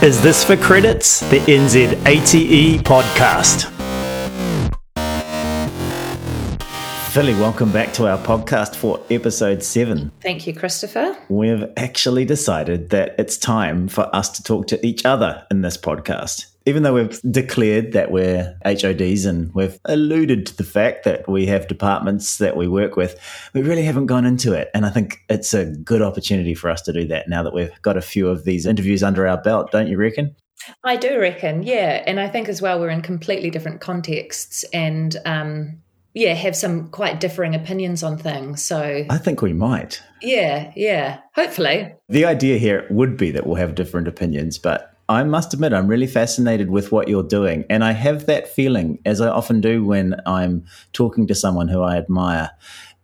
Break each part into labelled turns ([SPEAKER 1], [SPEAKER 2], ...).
[SPEAKER 1] Is This for Credits? The NZATE podcast. Philly, welcome back to our podcast for episode seven.
[SPEAKER 2] Thank you, Christopher.
[SPEAKER 1] We've actually decided that it's time for us to talk to each other in this podcast. Even though we've declared that we're HODs and we've alluded to the fact that we have departments that we work with, we really haven't gone into it. And I think it's a good opportunity for us to do that now that we've got a few of these interviews under our belt, don't you reckon?
[SPEAKER 2] I do reckon, yeah. And I think as well, we're in completely different contexts and, um, yeah, have some quite differing opinions on things. So
[SPEAKER 1] I think we might.
[SPEAKER 2] Yeah, yeah. Hopefully.
[SPEAKER 1] The idea here would be that we'll have different opinions, but I must admit, I'm really fascinated with what you're doing. And I have that feeling, as I often do when I'm talking to someone who I admire,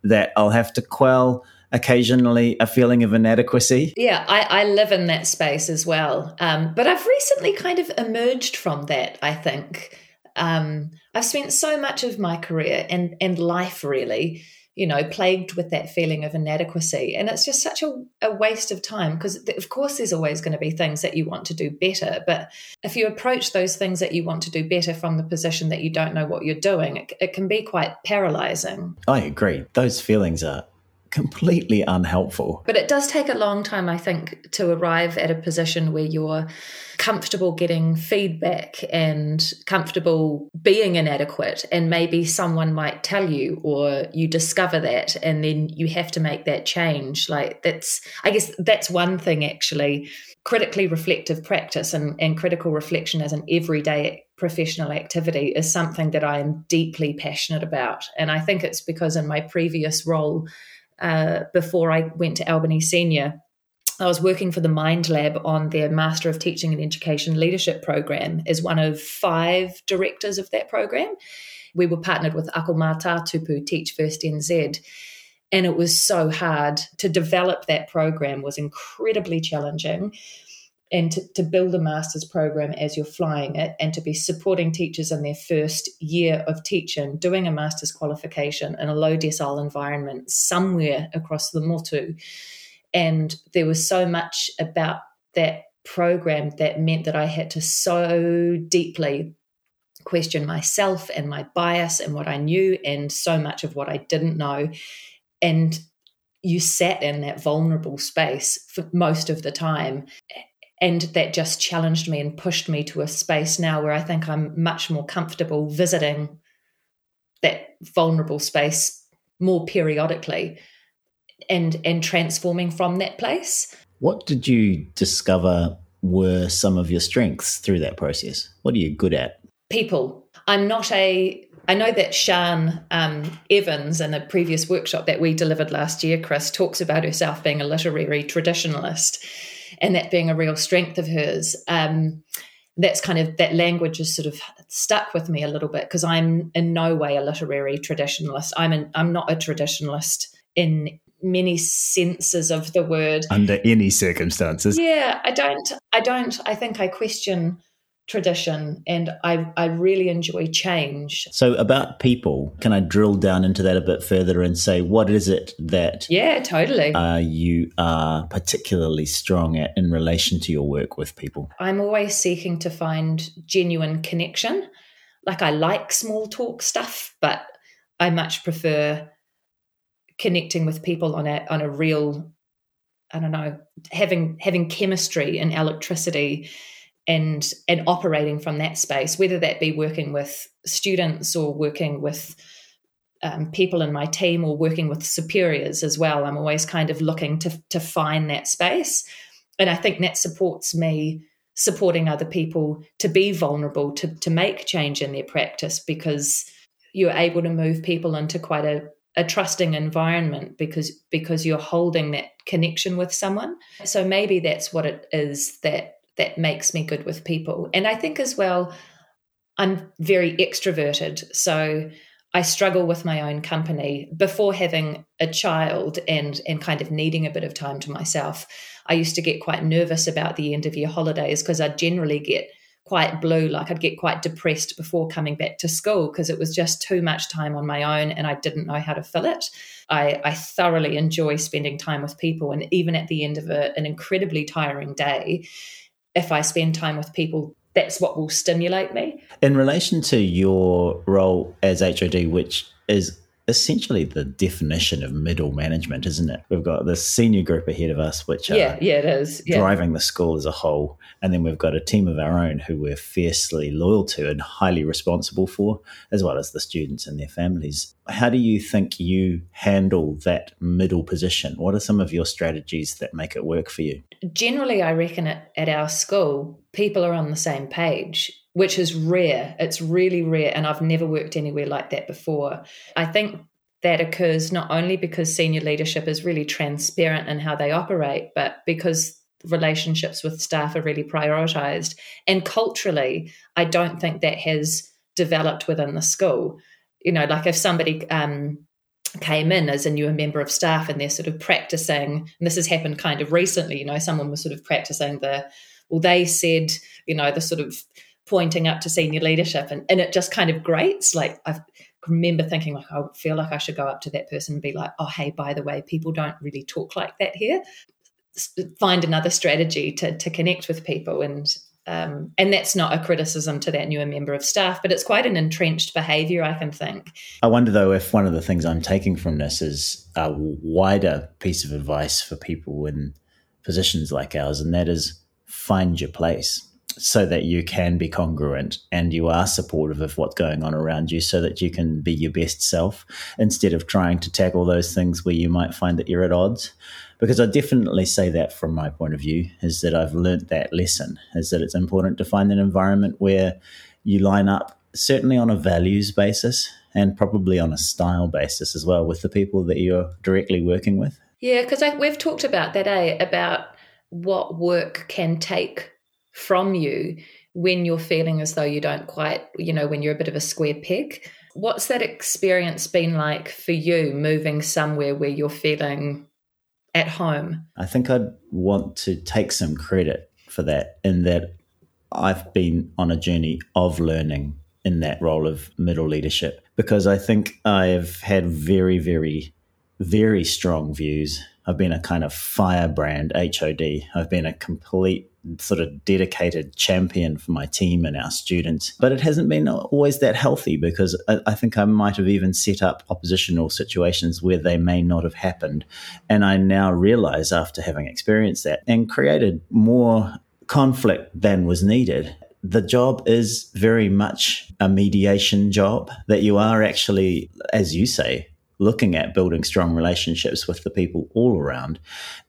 [SPEAKER 1] that I'll have to quell occasionally a feeling of inadequacy.
[SPEAKER 2] Yeah, I, I live in that space as well. Um, but I've recently kind of emerged from that, I think. Um, I've spent so much of my career and, and life really you know, plagued with that feeling of inadequacy. And it's just such a, a waste of time because, of course, there's always going to be things that you want to do better. But if you approach those things that you want to do better from the position that you don't know what you're doing, it, it can be quite paralyzing.
[SPEAKER 1] I agree. Those feelings are completely unhelpful.
[SPEAKER 2] But it does take a long time, I think, to arrive at a position where you're comfortable getting feedback and comfortable being inadequate. And maybe someone might tell you, or you discover that, and then you have to make that change. Like, that's, I guess, that's one thing actually. Critically reflective practice and, and critical reflection as an everyday professional activity is something that I am deeply passionate about. And I think it's because in my previous role, uh, before I went to Albany Senior. I was working for the Mind Lab on their Master of Teaching and Education Leadership program as one of five directors of that program. We were partnered with Ako Matatupu Teach First NZ. And it was so hard to develop that program was incredibly challenging and to, to build a master's program as you're flying it and to be supporting teachers in their first year of teaching, doing a master's qualification in a low decile environment somewhere across the Motu. And there was so much about that program that meant that I had to so deeply question myself and my bias and what I knew and so much of what I didn't know. And you sat in that vulnerable space for most of the time and that just challenged me and pushed me to a space now where I think I'm much more comfortable visiting that vulnerable space more periodically and and transforming from that place.
[SPEAKER 1] What did you discover were some of your strengths through that process? What are you good at?
[SPEAKER 2] People. I'm not a I know that Sian um, Evans, in a previous workshop that we delivered last year, Chris, talks about herself being a literary traditionalist and that being a real strength of hers. Um, that's kind of that language is sort of stuck with me a little bit because I'm in no way a literary traditionalist. I'm an, I'm not a traditionalist in many senses of the word
[SPEAKER 1] under any circumstances.
[SPEAKER 2] Yeah, I don't. I don't. I think I question tradition and I, I really enjoy change.
[SPEAKER 1] So, about people, can I drill down into that a bit further and say what is it that
[SPEAKER 2] yeah, totally
[SPEAKER 1] uh, you are particularly strong at in relation to your work with people?
[SPEAKER 2] I'm always seeking to find genuine connection. Like, I like small talk stuff, but I much prefer connecting with people on a on a real I don't know, having having chemistry and electricity and and operating from that space, whether that be working with students or working with um, people in my team or working with superiors as well. I'm always kind of looking to to find that space, and I think that supports me supporting other people to be vulnerable to to make change in their practice because you're able to move people into quite a a trusting environment because because you're holding that connection with someone so maybe that's what it is that that makes me good with people. And I think as well, I'm very extroverted. So I struggle with my own company before having a child and and kind of needing a bit of time to myself. I used to get quite nervous about the end of year holidays because I'd generally get quite blue, like I'd get quite depressed before coming back to school because it was just too much time on my own and I didn't know how to fill it. I, I thoroughly enjoy spending time with people, and even at the end of a, an incredibly tiring day, if I spend time with people, that's what will stimulate me.
[SPEAKER 1] In relation to your role as HOD, which is essentially the definition of middle management, isn't it? We've got the senior group ahead of us, which
[SPEAKER 2] yeah, yeah, it is
[SPEAKER 1] yeah. driving the school as a whole, and then we've got a team of our own who we're fiercely loyal to and highly responsible for, as well as the students and their families. How do you think you handle that middle position? What are some of your strategies that make it work for you?
[SPEAKER 2] Generally, I reckon at, at our school, people are on the same page which is rare. It's really rare. And I've never worked anywhere like that before. I think that occurs not only because senior leadership is really transparent in how they operate, but because relationships with staff are really prioritized. And culturally, I don't think that has developed within the school. You know, like if somebody um, came in as a newer member of staff and they're sort of practicing, and this has happened kind of recently, you know, someone was sort of practicing the, well, they said, you know, the sort of pointing up to senior leadership and, and it just kind of grates. Like i remember thinking like i feel like i should go up to that person and be like oh hey by the way people don't really talk like that here. Find another strategy to, to connect with people and um, and that's not a criticism to that newer member of staff, but it's quite an entrenched behaviour, I can think.
[SPEAKER 1] I wonder, though, if one of the things I'm taking from this is a wider piece of advice for people in positions like ours, and that is find your place so that you can be congruent and you are supportive of what's going on around you so that you can be your best self instead of trying to tackle those things where you might find that you're at odds. Because i definitely say that from my point of view is that i've learnt that lesson is that it's important to find an environment where you line up certainly on a values basis and probably on a style basis as well with the people that you're directly working with.
[SPEAKER 2] Yeah because we've talked about that eh about what work can take from you when you're feeling as though you don't quite, you know, when you're a bit of a square peg. What's that experience been like for you moving somewhere where you're feeling at home?
[SPEAKER 1] I think I'd want to take some credit for that in that I've been on a journey of learning in that role of middle leadership because I think I've had very, very, very strong views. I've been a kind of firebrand HOD. I've been a complete sort of dedicated champion for my team and our students. But it hasn't been always that healthy because I, I, think I might have even set up oppositional situations where they may not have happened. And I now realize after having experienced that and created more conflict than was needed. The job is very much a mediation job that you are actually, as you say, looking at building strong relationships with the people all around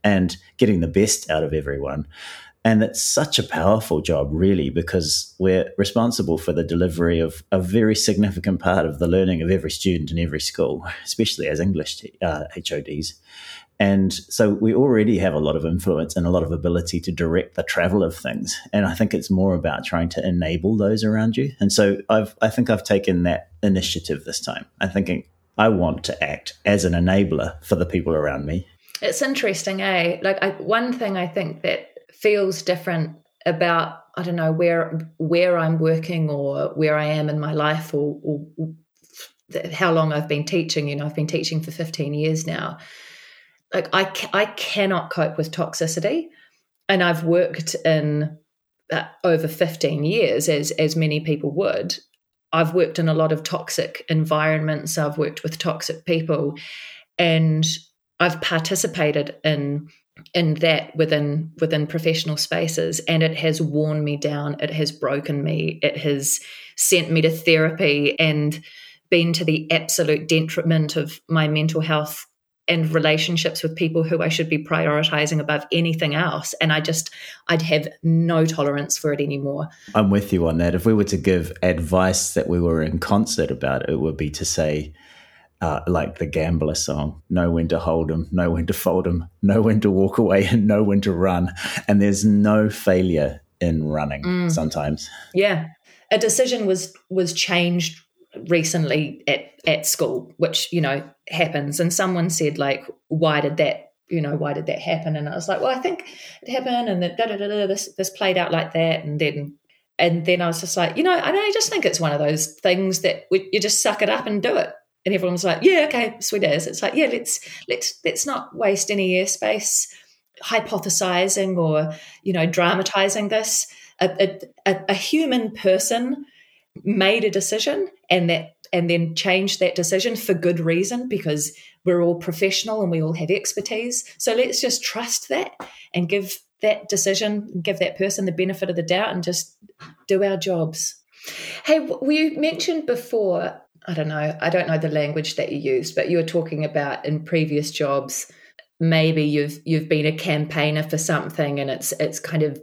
[SPEAKER 1] and getting the best out of everyone. And it's such a powerful job, really, because we're responsible for the delivery of a very significant part of the learning of every student in every school, especially as English uh, HODs. And so we already have a lot of influence and a lot of ability to direct the travel of things. And I think it's more about trying to enable those around you. And so I've, I think I've taken that initiative this time. I'm thinking I want to act as an enabler for the people around me.
[SPEAKER 2] It's interesting, eh? Like I, one thing I think that feels different about I don't know where where I'm working or where I am in my life or, or, how long I've been teaching. You know, I've been teaching for 15 years now. Like I I cannot cope with toxicity, and I've worked in uh, over 15 years as as many people would. I've worked in a lot of toxic environments. I've worked with toxic people, and I've participated in in that within within professional spaces and it has worn me down it has broken me it has sent me to therapy and been to the absolute detriment of my mental health and relationships with people who I should be prioritizing above anything else. And I just, I'd have no tolerance for it anymore.
[SPEAKER 1] I'm with you on that. If we were to give advice that we were in concert about, it would be to say, uh, like the gambler song know when to hold them know when to fold them know when to walk away and know when to run. And there's no failure in running mm. sometimes.
[SPEAKER 2] Yeah. A decision was was changed recently at at school which you know happens. And someone said like why did that you know why did that happen? And i was like well i think it happened and that this this played out like that. And then and then i was just like you know i just think it's one of those things that we, you just suck it up and do it and everyone was like, "Yeah, okay, sweet as." It's like, yeah, let's let's let's not waste any airspace hypothesizing or you know dramatizing this. A, a, a human person made a decision and that and then changed that decision for good reason because we're all professional and we all have expertise. So let's just trust that and give that decision give that person the benefit of the doubt and just do our jobs. Hey we mentioned before i don't know i don't know the language that you used but you were talking about in previous jobs maybe you've you've been a campaigner for something and it's it's kind of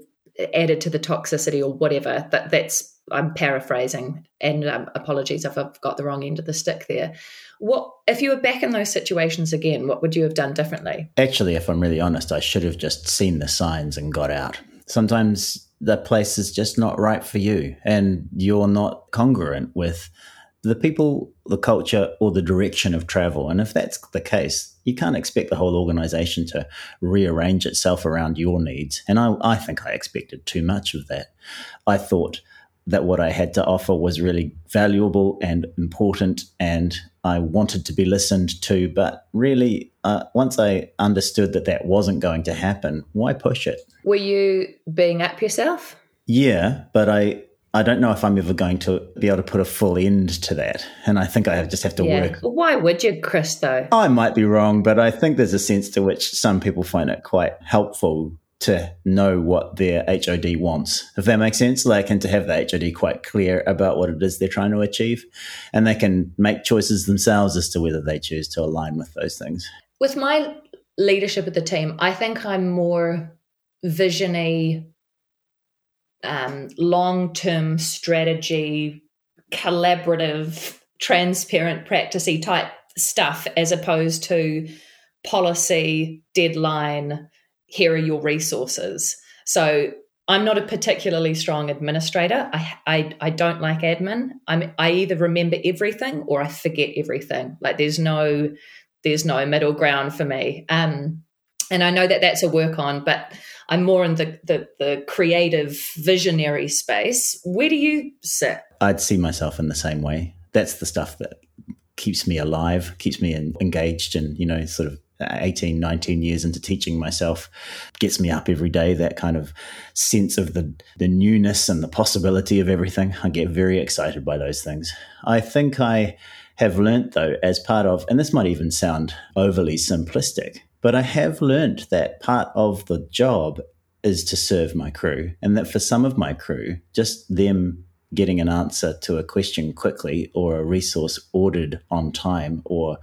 [SPEAKER 2] added to the toxicity or whatever that that's i'm paraphrasing and um, apologies if i've got the wrong end of the stick there. What if you were back in those situations again what would you have done differently?
[SPEAKER 1] Actually if i'm really honest i should have just seen the signs and got out. Sometimes the place is just not right for you and you're not congruent with the people, the culture, or the direction of travel. And if that's the case, you can't expect the whole organization to rearrange itself around your needs. And I, I think I expected too much of that. I thought that what I had to offer was really valuable and important, and I wanted to be listened to. But really, uh, once I understood that that wasn't going to happen, why push it?
[SPEAKER 2] Were you being up yourself?
[SPEAKER 1] Yeah, but I I don't know if I'm ever going to be able to put a full end to that. And I think I just have to yeah. work.
[SPEAKER 2] Why would you, Chris, though?
[SPEAKER 1] I might be wrong, but I think there's a sense to which some people find it quite helpful to know what their HOD wants, if that makes sense. Like, and to have the HOD quite clear about what it is they're trying to achieve. And they can make choices themselves as to whether they choose to align with those things.
[SPEAKER 2] With my leadership of the team, I think I'm more visiony um, long term strategy, collaborative, transparent, practicey type stuff as opposed to policy, deadline, here are your resources. So I'm not a particularly strong administrator. I, I, I don't like admin. I'm, I either remember everything or I forget everything. Like there's no there's no middle ground for me. Um, and I know that that's a work on, but I'm more in the, the, the creative visionary space. Where do you sit?
[SPEAKER 1] I'd see myself in the same way. That's the stuff that keeps me alive, keeps me engaged, and you know, sort of 18, 19 years into teaching myself, gets me up every day. That kind of sense of the the newness and the possibility of everything. I get very excited by those things. I think I have learnt though, as part of, and this might even sound overly simplistic, but I have learned that part of the job is to serve my crew, and that for some of my crew, just them getting an answer to a question quickly or a resource ordered on time or,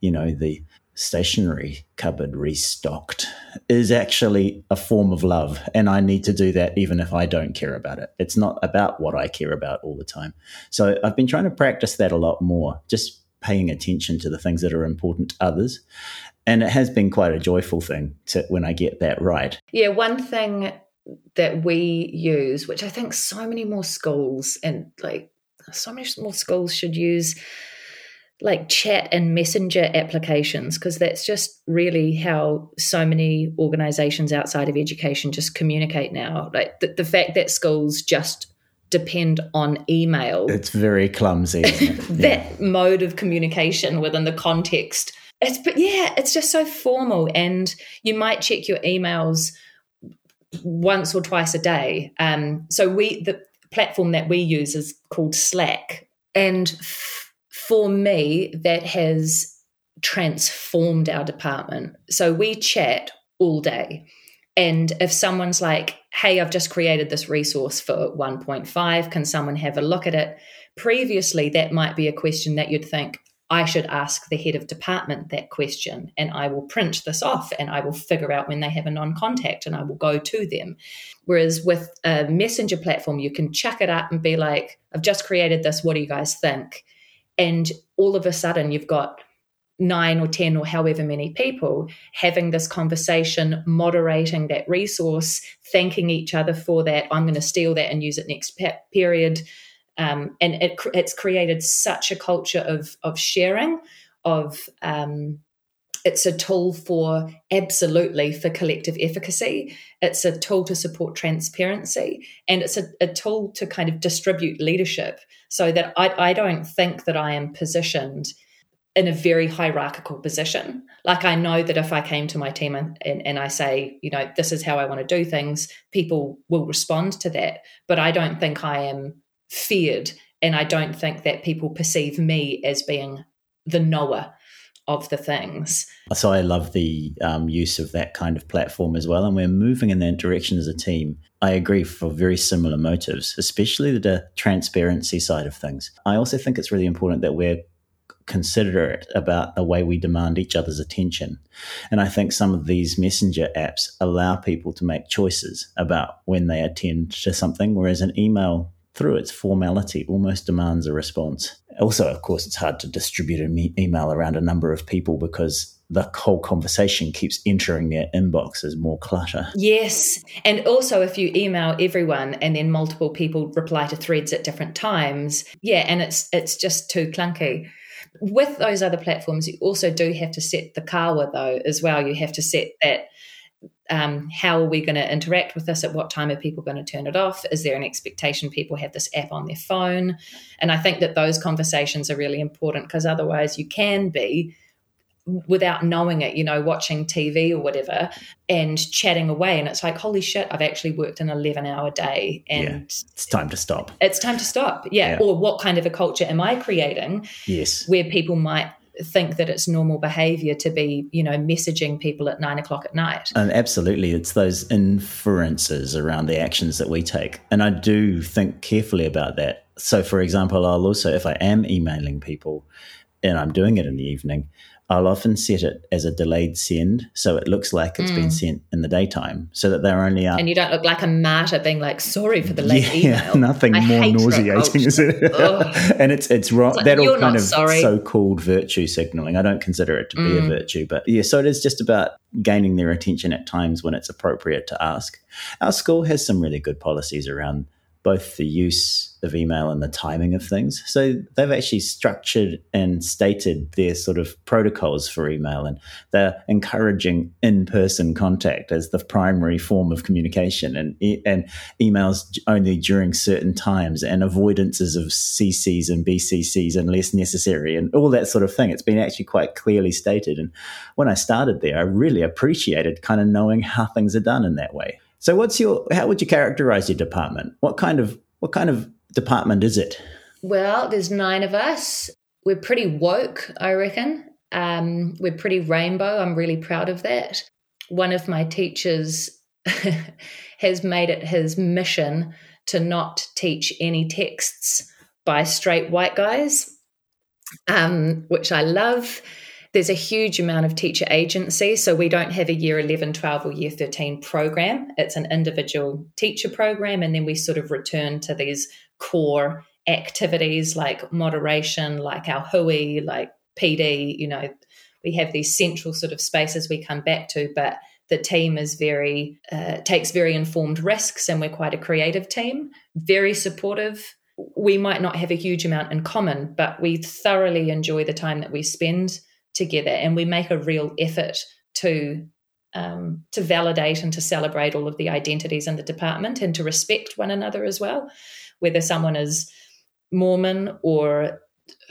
[SPEAKER 1] you know, the stationery cupboard restocked is actually a form of love. And I need to do that even if I don't care about it. It's not about what I care about all the time. So I've been trying to practice that a lot more, just paying attention to the things that are important to others and it has been quite a joyful thing to when I get that right.
[SPEAKER 2] Yeah, one thing that we use, which I think so many more schools and like so many more schools should use like chat and messenger applications because that's just really how so many organizations outside of education just communicate now like the, the fact that schools just depend on email
[SPEAKER 1] it's very clumsy
[SPEAKER 2] that yeah. mode of communication within the context it's but yeah, it's just so formal, and you might check your emails once or twice a day. Um, so we the platform that we use is called Slack, and f- for me, that has transformed our department. So we chat all day. And if someone's like, hey, I've just created this resource for 1.5, can someone have a look at it? Previously, that might be a question that you'd think, I should ask the head of department that question and I will print this off and I will figure out when they have a non contact and I will go to them. Whereas with a messenger platform, you can chuck it up and be like, I've just created this. What do you guys think? And all of a sudden, you've got nine or 10 or however many people having this conversation, moderating that resource, thanking each other for that. I'm going to steal that and use it next period um, and it, it's created such a culture of of sharing of um, it's a tool for absolutely for collective efficacy it's a tool to support transparency and it's a, a tool to kind of distribute leadership so that I, I don't think that i am positioned in a very hierarchical position. Like I know that if I came to my team and, and, and, I say, you know, this is how I want to do things, people will respond to that. But I don't think I am feared. And I don't think that people perceive me as being the knower of the things.
[SPEAKER 1] So I love the um, use of that kind of platform as well. And we're moving in that direction as a team. I agree for very similar motives, especially the transparency side of things. I also think it's really important that we're considerate about the way we demand each other's attention. And I think some of these messenger apps allow people to make choices about when they attend to something, whereas an email through its formality, almost demands a response. Also, of course, it's hard to distribute an e- email around a number of people because the whole conversation keeps entering their inbox as more clutter.
[SPEAKER 2] Yes. And also, if you email everyone and then multiple people reply to threads at different times, yeah, and it's it's just too clunky. With those other platforms, you also do have to set the kawa though as well. You have to set that um, how are we going to interact with this? At what time are people going to turn it off? Is there an expectation people have this app on their phone? And I think that those conversations are really important because otherwise you can be without knowing it, you know, watching TV or whatever and chatting away. And it's like, holy shit, I've actually worked an 11 hour day and yeah,
[SPEAKER 1] it's time to stop.
[SPEAKER 2] It's time to stop. Yeah. yeah. Or what kind of a culture am I creating?
[SPEAKER 1] Yes.
[SPEAKER 2] Where people might think that it's normal behavior to be, you know, messaging people at nine o'clock at night.
[SPEAKER 1] And absolutely. It's those inferences around the actions that we take. And I do think carefully about that. So, for example, I'll also, if I am emailing people and I'm doing it in the evening, I'll often set it as a delayed send, so it looks like it's mm. been sent in the daytime, so that they're only up.
[SPEAKER 2] And you don't look like a martyr being like, "Sorry for the late yeah, email."
[SPEAKER 1] nothing I more nauseating, is it? and it's it's wrong. It's like, that all kind of sorry. so-called virtue signaling. I don't consider it to be mm. a virtue, but yeah. So it is just about gaining their attention at times when it's appropriate to ask. Our school has some really good policies around both the use of email and the timing of things. So they've actually structured and stated their sort of protocols for email, and they're encouraging in-person contact as the primary form of communication, and and emails only during certain times, and avoidances of CCs and BCCs unless necessary, and all that sort of thing. It's been actually quite clearly stated. And when I started there, I really appreciated kind of knowing how things are done in that way. So, what's your? How would you characterize your department? What kind of what kind of department is it?
[SPEAKER 2] Well, there's nine of us. We're pretty woke, I reckon. Um, we're pretty rainbow. I'm really proud of that. One of my teachers has made it his mission to not teach any texts by straight white guys, um, which I love. There's a huge amount of teacher agency. So we don't have a year 11, 12, or year 13 program. It's an individual teacher program. And then we sort of return to these core activities like moderation, like our hui, like PD. You know, we have these central sort of spaces we come back to, but the team is very uh, takes very informed risks and we're quite a creative team very supportive we might not have a huge amount in common but we thoroughly enjoy the time that we spend together and we make a real effort to um, to validate and to celebrate all of the identities in the department and to respect one another as well whether someone is mormon or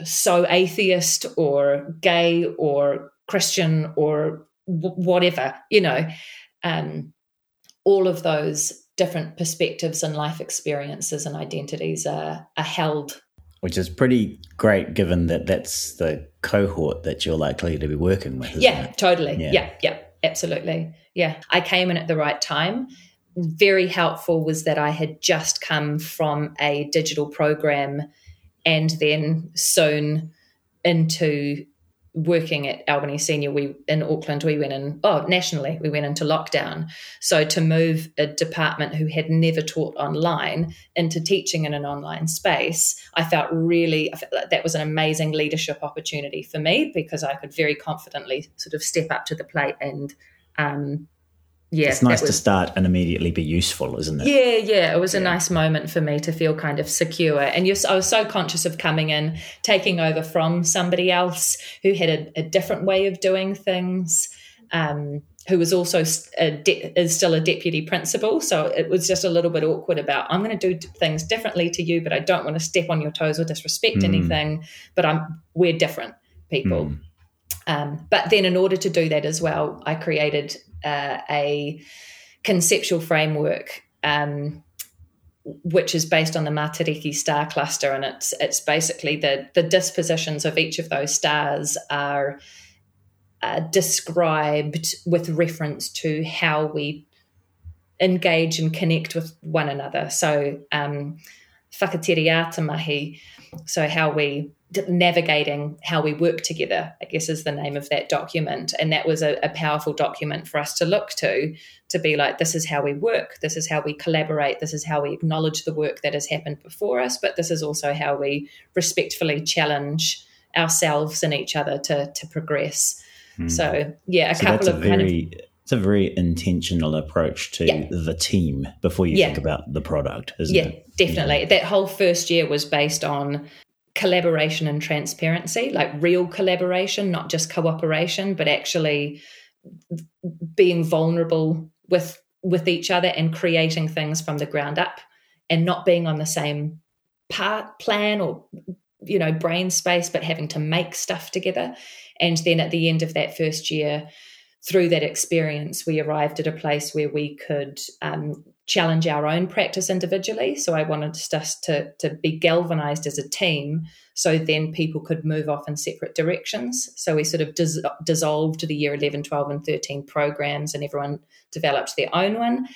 [SPEAKER 2] so atheist or gay or christian or w- whatever you know um, all of those different perspectives and life experiences and identities are, are held
[SPEAKER 1] which is pretty great given that that's the cohort that you're likely to be working with.
[SPEAKER 2] Yeah, it? totally. Yeah. yeah, yeah, absolutely. Yeah, I came in at the right time. Very helpful was that I had just come from a digital program and then soon into working at Albany Senior, we in Auckland, we went in, oh, nationally, we went into lockdown. So to move a department who had never taught online into teaching in an online space, I felt really, I felt like that was an amazing leadership opportunity for me because I could very confidently sort of step up to the plate and um, yeah,
[SPEAKER 1] it's nice was, to start and immediately be useful, isn't it?
[SPEAKER 2] Yeah, yeah. It was yeah. a nice moment for me to feel kind of secure. And I was so conscious of coming in, taking over from somebody else who had a, a different way of doing things, um, who was also de- is still a deputy principal. So it was just a little bit awkward about I'm going to do things differently to you, but I don't want to step on your toes or disrespect mm. anything. But I'm we're different people. Mm. Um, but then, in order to do that as well, I created uh, a conceptual framework. Um, which is based on the Matariki star cluster, and it's it's basically the the dispositions of each of those stars are uh, described with reference to how we engage and connect with one another. So, um, whakatiri mahi, so how we navigating how we work together, I guess is the name of that document. And that was a, a, powerful document for us to look to, to be like, this is how we work, this is how we collaborate, this is how we acknowledge the work that has happened before us, but this is also how we respectfully challenge ourselves and each other to, to progress. Hmm. So, yeah, a so couple of
[SPEAKER 1] a very, kind of, it's a very intentional approach to yeah. the team before you yeah. think about the product, isn't
[SPEAKER 2] yeah,
[SPEAKER 1] it?
[SPEAKER 2] Definitely. Yeah. That whole first year was based on collaboration and transparency, like real collaboration, not just cooperation, but actually being vulnerable with with each other and creating things from the ground up and not being on the same part plan or you know brain space but having to make stuff together. And then at the end of that first year through that experience we arrived at a place where we could um, challenge our own practice individually. So I wanted us to, to be galvanized as a team so then people could move off in separate directions. So we sort of dis- dissolved the year 11, 12, and 13 programs and everyone developed their own one.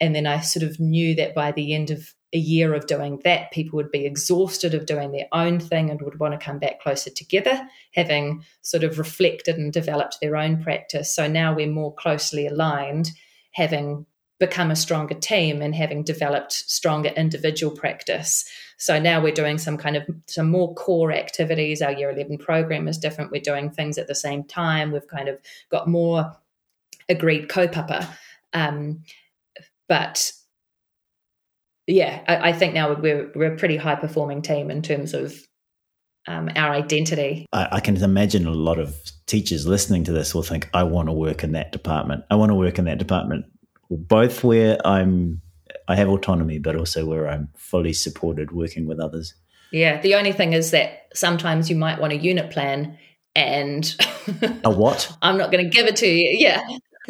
[SPEAKER 2] And then I sort of knew that by the end of a year of doing that, people would be exhausted of doing their own thing and would want to come back closer together, having sort of reflected and developed their own practice. So now we're more closely aligned, having become a stronger team and having developed stronger individual practice. So now we're doing some kind of some more core activities. Our year 11 program is different. We're doing things at the same time. We've kind of got more agreed kaupapa. Um, but yeah, I, I, think now we're, we're a pretty high performing team in terms of um, our identity.
[SPEAKER 1] I, I, can imagine a lot of teachers listening to this will think, I want to work in that department. I want to work in that department both where I'm I have autonomy, but also where I'm fully supported working with others.
[SPEAKER 2] Yeah. The only thing is that sometimes you might want a unit plan and
[SPEAKER 1] a what?
[SPEAKER 2] I'm not going to give it to you. Yeah.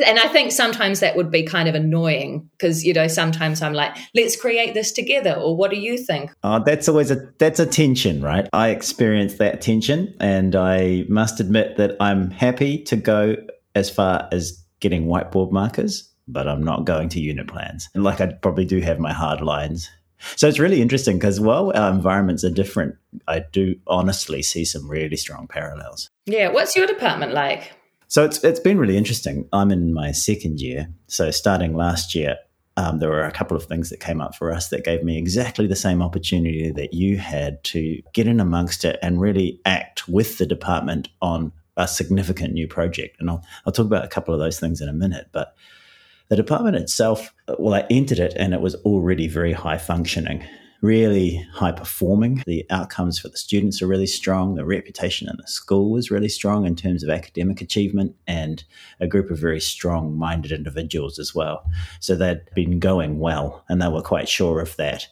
[SPEAKER 2] And I think sometimes that would be kind of annoying because you know sometimes I'm like, let's create this together, or what do you think?
[SPEAKER 1] Uh, that's always a that's a tension, right? I experience that tension, and I must admit that I'm happy to go as far as getting whiteboard markers but I'm not going to unit plans. And like I probably do have my hard lines. So it's really interesting because while our environments are different, I do honestly see some really strong parallels.
[SPEAKER 2] Yeah. What's your department like?
[SPEAKER 1] So it's it's been really interesting. I'm in my second year. So starting last year, um, there were a couple of things that came up for us that gave me exactly the same opportunity that you had to get in amongst it and really act with the department on a significant new project. And I'll, I'll talk about a couple of those things in a minute. But the department itself, well, I entered it and it was already very high functioning, really high performing. The outcomes for the students are really strong. The reputation in the school was really strong in terms of academic achievement and a group of very strong minded individuals as well. So they'd been going well and they were quite sure of that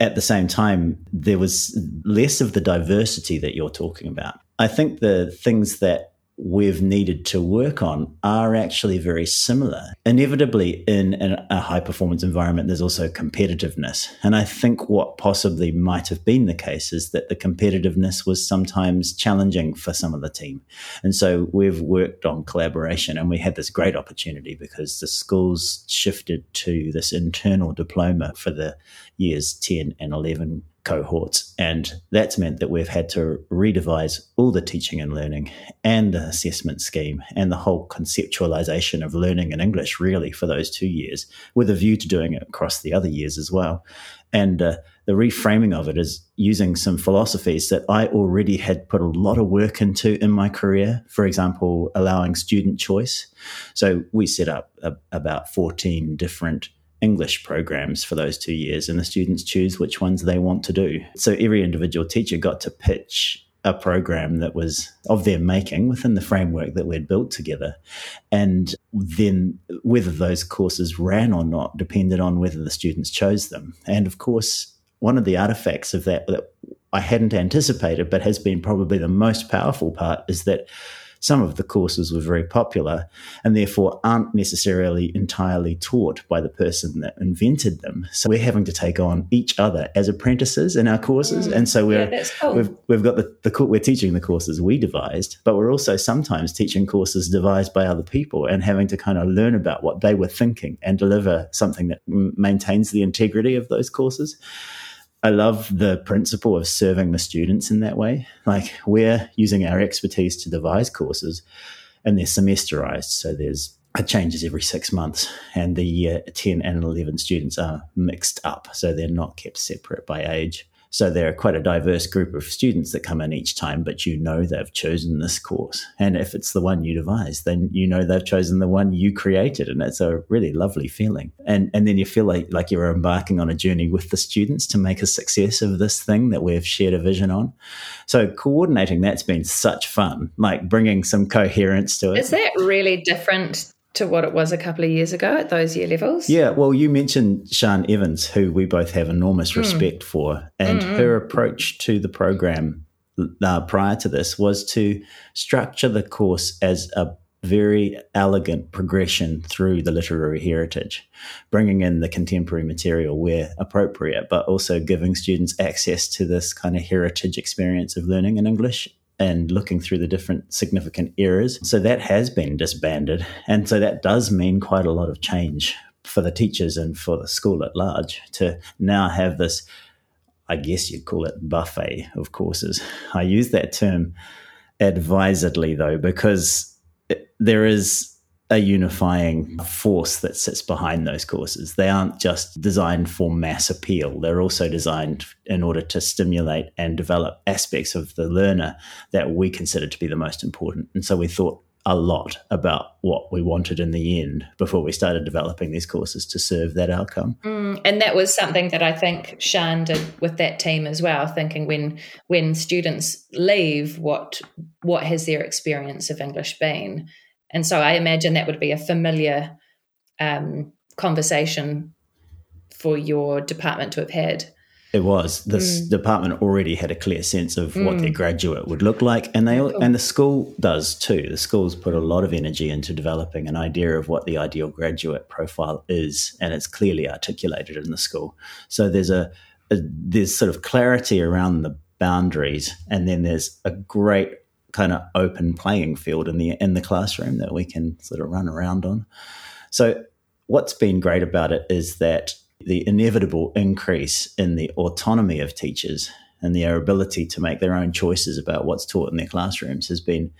[SPEAKER 1] at the same time, there was less of the diversity that you're talking about. I think the things that we've needed to work on are actually very similar. Inevitably, in a high performance environment, there's also competitiveness. And I think what possibly might have been the case is that the competitiveness was sometimes challenging for some of the team. And so we've worked on collaboration and we had this great opportunity because the schools shifted to this internal diploma for the years 10 and 11 cohorts. And that's meant that we've had to redevise all the teaching and learning and the assessment scheme and the whole conceptualization of learning in English, really, for those two years, with a view to doing it across the other years as well. And uh, the reframing of it is using some philosophies that I already had put a lot of work into in my career. For example, allowing student choice. So we set up a, about 14 different English programs for those two years, and the students choose which ones they want to do. So every individual teacher got to pitch a program that was of their making within the framework that we'd built together. And then whether those courses ran or not depended on whether the students chose them. And of course, one of the artifacts of that that I hadn't anticipated, but has been probably the most powerful part, is that some of the courses were very popular and therefore aren't necessarily entirely taught by the person that invented them. So we're having to take on each other as apprentices in our courses. Mm. And so we're, yeah, cool. we've, we've got the, the, we're teaching the courses we devised, but we're also sometimes teaching courses devised by other people and having to kind of learn about what they were thinking and deliver something that maintains the integrity of those courses. I love the principle of serving the students in that way. Like we're using our expertise to devise courses and they're semesterized. So there's it changes every six months and the year 10 and 11 students are mixed up. So they're not kept separate by age. So they're quite a diverse group of students that come in each time, but you know they've chosen this course. And if it's the one you devised, then you know they've chosen the one you created. And it's a really lovely feeling. And and then you feel like, like you're embarking on a journey with the students to make a success of this thing that we've shared a vision on. So coordinating that's been such fun, like bringing some coherence to it.
[SPEAKER 2] Is that really different to what it was a couple of years ago at those year levels?
[SPEAKER 1] Yeah, well, you mentioned Sian Evans, who we both have enormous mm. respect for, and mm-hmm. her approach to the program uh, prior to this was to structure the course as a very elegant progression through the literary heritage, bringing in the contemporary material where appropriate, but also giving students access to this kind of heritage experience of learning in English and looking through the different significant eras. So that has been disbanded. And so that does mean quite a lot of change for the teachers and for the school at large to now have this, I guess you'd call it buffet of courses. I use that term advisedly though, because there is a unifying force that sits behind those courses. They aren't just designed for mass appeal, they're also designed in order to stimulate and develop aspects of the learner that we consider to be the most important. And so we thought a lot about what we wanted in the end before we started developing these courses to serve that outcome.
[SPEAKER 2] Mm, and that was something that I think Sian did with that team as well, thinking when when students leave, what what has their experience of English been? And so I imagine that would be a familiar um, conversation for your department to have had.
[SPEAKER 1] It was. This mm. department already had a clear sense of mm. what their mm. graduate would look like, and they cool. and the school does too. The school's put a lot of energy into developing an idea of what the ideal graduate profile is, and it's clearly articulated in the school. So there's a, a there's sort of clarity around the boundaries, and then there's a great kind of open playing field in the in the classroom that we can sort of run around on. So what's been great about it is that the inevitable increase in the autonomy of teachers and their ability to make their own choices about what's taught in their classrooms has been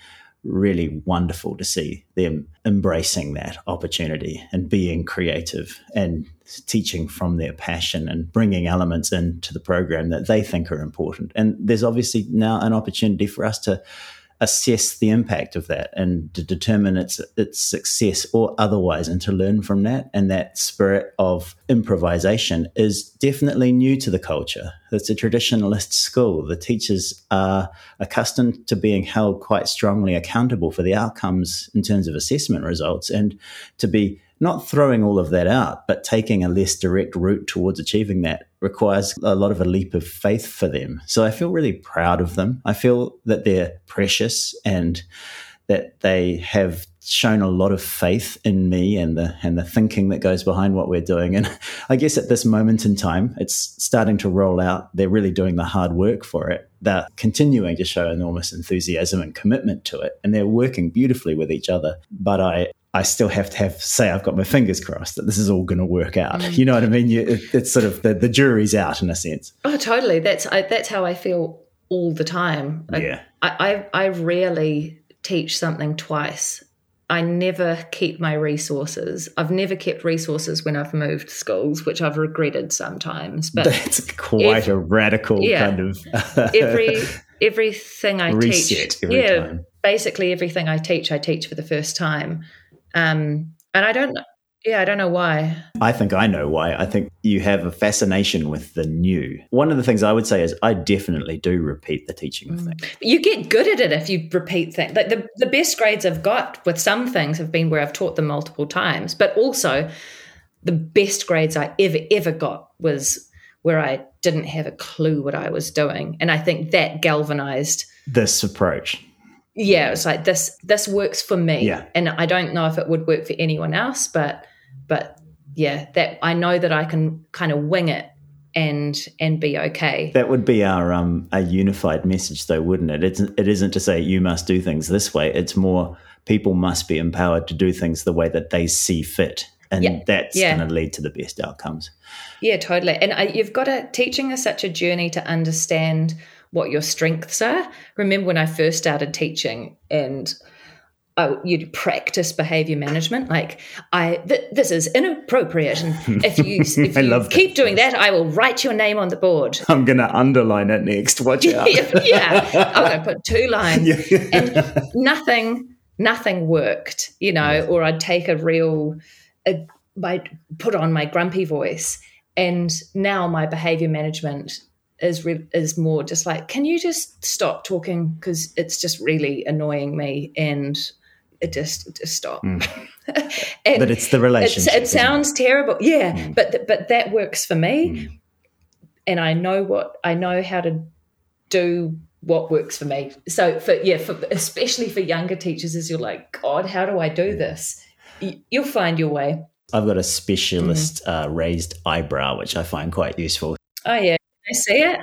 [SPEAKER 1] really wonderful to see them embracing that opportunity and being creative and teaching from their passion and bringing elements into the program that they think are important. And there's obviously now an opportunity for us to assess the impact of that and to determine its its success or otherwise and to learn from that. And that spirit of improvisation is definitely new to the culture. It's a traditionalist school. The teachers are accustomed to being held quite strongly accountable for the outcomes in terms of assessment results and to be not throwing all of that out, but taking a less direct route towards achieving that requires a lot of a leap of faith for them. So I feel really proud of them. I feel that they're precious and that they have shown a lot of faith in me and the and the thinking that goes behind what we're doing. And I guess at this moment in time, it's starting to roll out. They're really doing the hard work for it. They're continuing to show enormous enthusiasm and commitment to it, and they're working beautifully with each other. But I I still have to have say I've got my fingers crossed that this is all going to work out. Mm. You know what I mean? You, it, it's sort of the, the jury's out in a sense.
[SPEAKER 2] Oh, totally. That's I, that's how I feel all the time.
[SPEAKER 1] Yeah.
[SPEAKER 2] I, I, I rarely teach something twice. I never keep my resources. I've never kept resources when I've moved schools, which I've regretted sometimes. But
[SPEAKER 1] that's quite a radical yeah, kind of
[SPEAKER 2] every everything I teach. yeah, time. basically everything I teach, I teach for the first time. Um, and I don't, yeah, I don't know why.
[SPEAKER 1] I think I know why. I think you have a fascination with the new. One of the things I would say is I definitely do repeat the teaching of mm. things.
[SPEAKER 2] You get good at it if you repeat things. Like the, the best grades I've got with some things have been where I've taught them multiple times, but also the best grades I ever, ever got was where I didn't have a clue what I was doing. And I think that galvanized
[SPEAKER 1] this approach.
[SPEAKER 2] Yeah, it's like this this works for me.
[SPEAKER 1] Yeah.
[SPEAKER 2] And I don't know if it would work for anyone else, but but yeah, that I know that I can kind of wing it and and be okay.
[SPEAKER 1] That would be our um a unified message though, wouldn't it? It's it isn't to say you must do things this way. It's more people must be empowered to do things the way that they see fit. And
[SPEAKER 2] Yeah.
[SPEAKER 1] that's
[SPEAKER 2] Yeah.
[SPEAKER 1] going to lead to the best outcomes.
[SPEAKER 2] Yeah, totally. And I, you've got to teaching is such a journey to understand what your strengths are. Remember when I first started teaching and I, you'd practice behavior management. Like I, th- this is inappropriate, and if you if you
[SPEAKER 1] love that.
[SPEAKER 2] keep doing that, I will write your name on the board.
[SPEAKER 1] I'm going to underline it next. Watch out.
[SPEAKER 2] yeah, I'm going to put two lines,
[SPEAKER 1] Yeah.
[SPEAKER 2] and nothing, nothing worked. You know, or I'd take a real, a, my put on my grumpy voice, and now my behavior management is re- is more just like, can you just stop talking because it's just really annoying me, and it just just stop. and
[SPEAKER 1] But it's the relationship.
[SPEAKER 2] it
[SPEAKER 1] isn't
[SPEAKER 2] sounds terrible, yeah,
[SPEAKER 1] Mm.
[SPEAKER 2] but th- but that works for me,
[SPEAKER 1] Mm.
[SPEAKER 2] and I know what I know how to do what works for me. So for yeah, for especially for younger teachers, is you're like, God, how do I do this? Y- You'll find your way.
[SPEAKER 1] I've got a specialist
[SPEAKER 2] Mm.
[SPEAKER 1] uh, raised eyebrow, which I find quite useful
[SPEAKER 2] Oh yeah, I see it.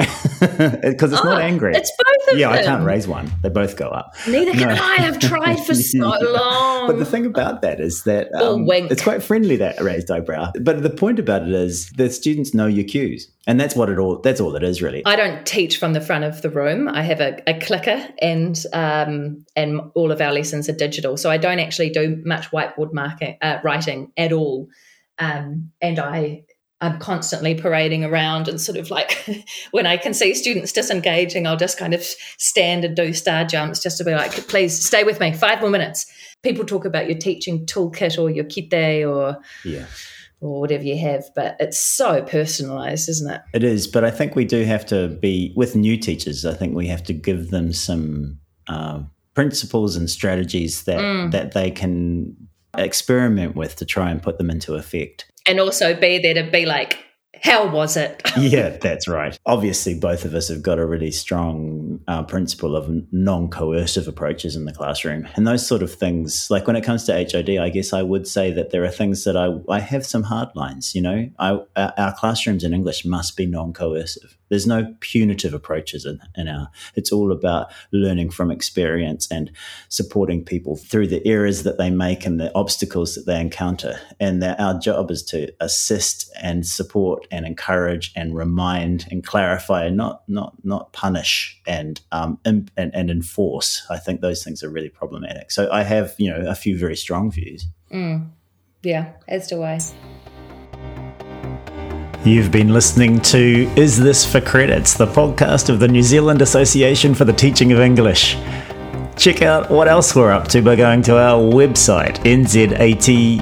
[SPEAKER 1] because it's not
[SPEAKER 2] Ah,
[SPEAKER 1] angry.
[SPEAKER 2] It's both of
[SPEAKER 1] yeah,
[SPEAKER 2] them.
[SPEAKER 1] I can't raise one. They both go up.
[SPEAKER 2] Neither can
[SPEAKER 1] No.
[SPEAKER 2] I. I've tried for so long.
[SPEAKER 1] But the thing about that is that um, it's quite friendly that raised eyebrow. But the point about it is the students know your cues, and that's what it all. That's all it is really.
[SPEAKER 2] I don't teach from the front of the room. I have a, a clicker, and um, and all of our lessons are digital, so I don't actually do much whiteboard marking, uh, writing at all. Um, and I I'm constantly parading around and sort of like when I can see students disengaging, I'll just kind of stand and do star jumps just to be like, please stay with me, five more minutes. People talk about your teaching toolkit or your kite or
[SPEAKER 1] yeah,
[SPEAKER 2] or whatever you have, but it's so personalized, isn't it?
[SPEAKER 1] it is. But I think we do have to be with new teachers. I think we have to give them some uh, principles and strategies that
[SPEAKER 2] Mm.
[SPEAKER 1] that they can experiment with to try and put them into effect.
[SPEAKER 2] And also be there to be like, how was it?
[SPEAKER 1] yeah, that's right. Obviously, both of us have got a really strong uh, principle of non coercive approaches in the classroom. And those sort of things, like when it comes to HOD, I guess I would say that there are things that I, I have some hard lines. You know, I, our our classrooms in English must be non coercive. There's no punitive approaches in, in our, it's all about learning from experience and supporting people through the errors that they make and the obstacles that they encounter. And that our job is to assist and support and encourage and remind and clarify, and not not not punish and um and, and enforce. I think those things are really problematic. So I have you know a few very strong views.
[SPEAKER 2] Mm. Yeah, as do I.
[SPEAKER 1] You've been listening to Is This for Credits, the podcast of the New Zealand Association for the Teaching of English. Check out what else we're up to by going to our website, nzate.org.nz.